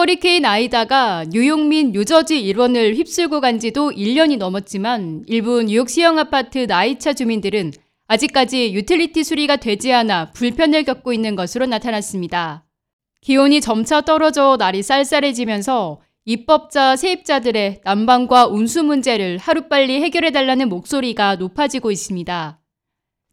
허리케인 아이다가 뉴욕 및 뉴저지 일원을 휩쓸고 간 지도 1년이 넘었지만 일부 뉴욕 시영 아파트 NYCHA 주민들은 아직까지 유틸리티 수리가 되지 않아 불편을 겪고 있는 것으로 나타났습니다. 기온이 점차 떨어져 날이 쌀쌀해지면서 입법자, 세입자들의 난방과 온수 문제를 하루빨리 해결해달라는 목소리가 높아지고 있습니다.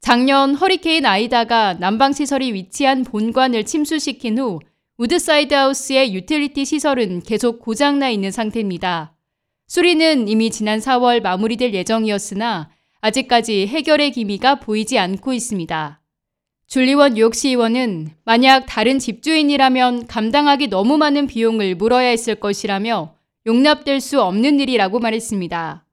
작년 허리케인 아이다가 난방시설이 위치한 본관을 침수시킨 후 우드사이드 하우스의 유틸리티 시설은 계속 고장나 있는 상태입니다. 수리는 이미 지난 4월 마무리될 예정이었으나 아직까지 해결의 기미가 보이지 않고 있습니다. 줄리원 뉴욕시의원은 만약 다른 집주인이라면 감당하기 너무 많은 비용을 물어야 했을 것이라며 용납될 수 없는 일이라고 말했습니다.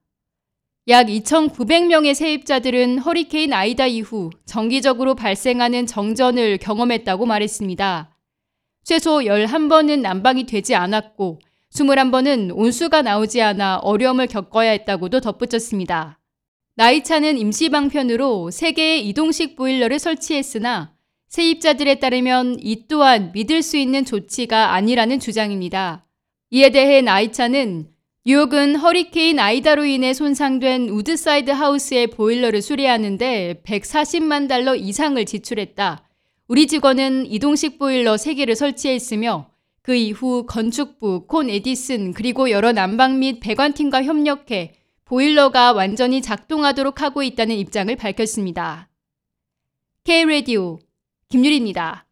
약 2,900명의 세입자들은 허리케인 아이다 이후 정기적으로 발생하는 정전을 경험했다고 말했습니다. 최소 11번은 난방이 되지 않았고 21번은 온수가 나오지 않아 어려움을 겪어야 했다고도 덧붙였습니다. NYCHA는 임시방편으로 3개의 이동식 보일러를 설치했으나 세입자들에 따르면 이 또한 믿을 수 있는 조치가 아니라는 주장입니다. 이에 대해 NYCHA는 뉴욕은 허리케인 아이다로 인해 손상된 우드사이드 하우스의 보일러를 수리하는데 140만 달러 이상을 지출했다. 우리 직원은 이동식 보일러 3개를 설치했으며 그 이후 건축부, 콘 에디슨 그리고 여러 난방 및 배관팀과 협력해 보일러가 완전히 작동하도록 하고 있다는 입장을 밝혔습니다. K-Radio 김유리입니다.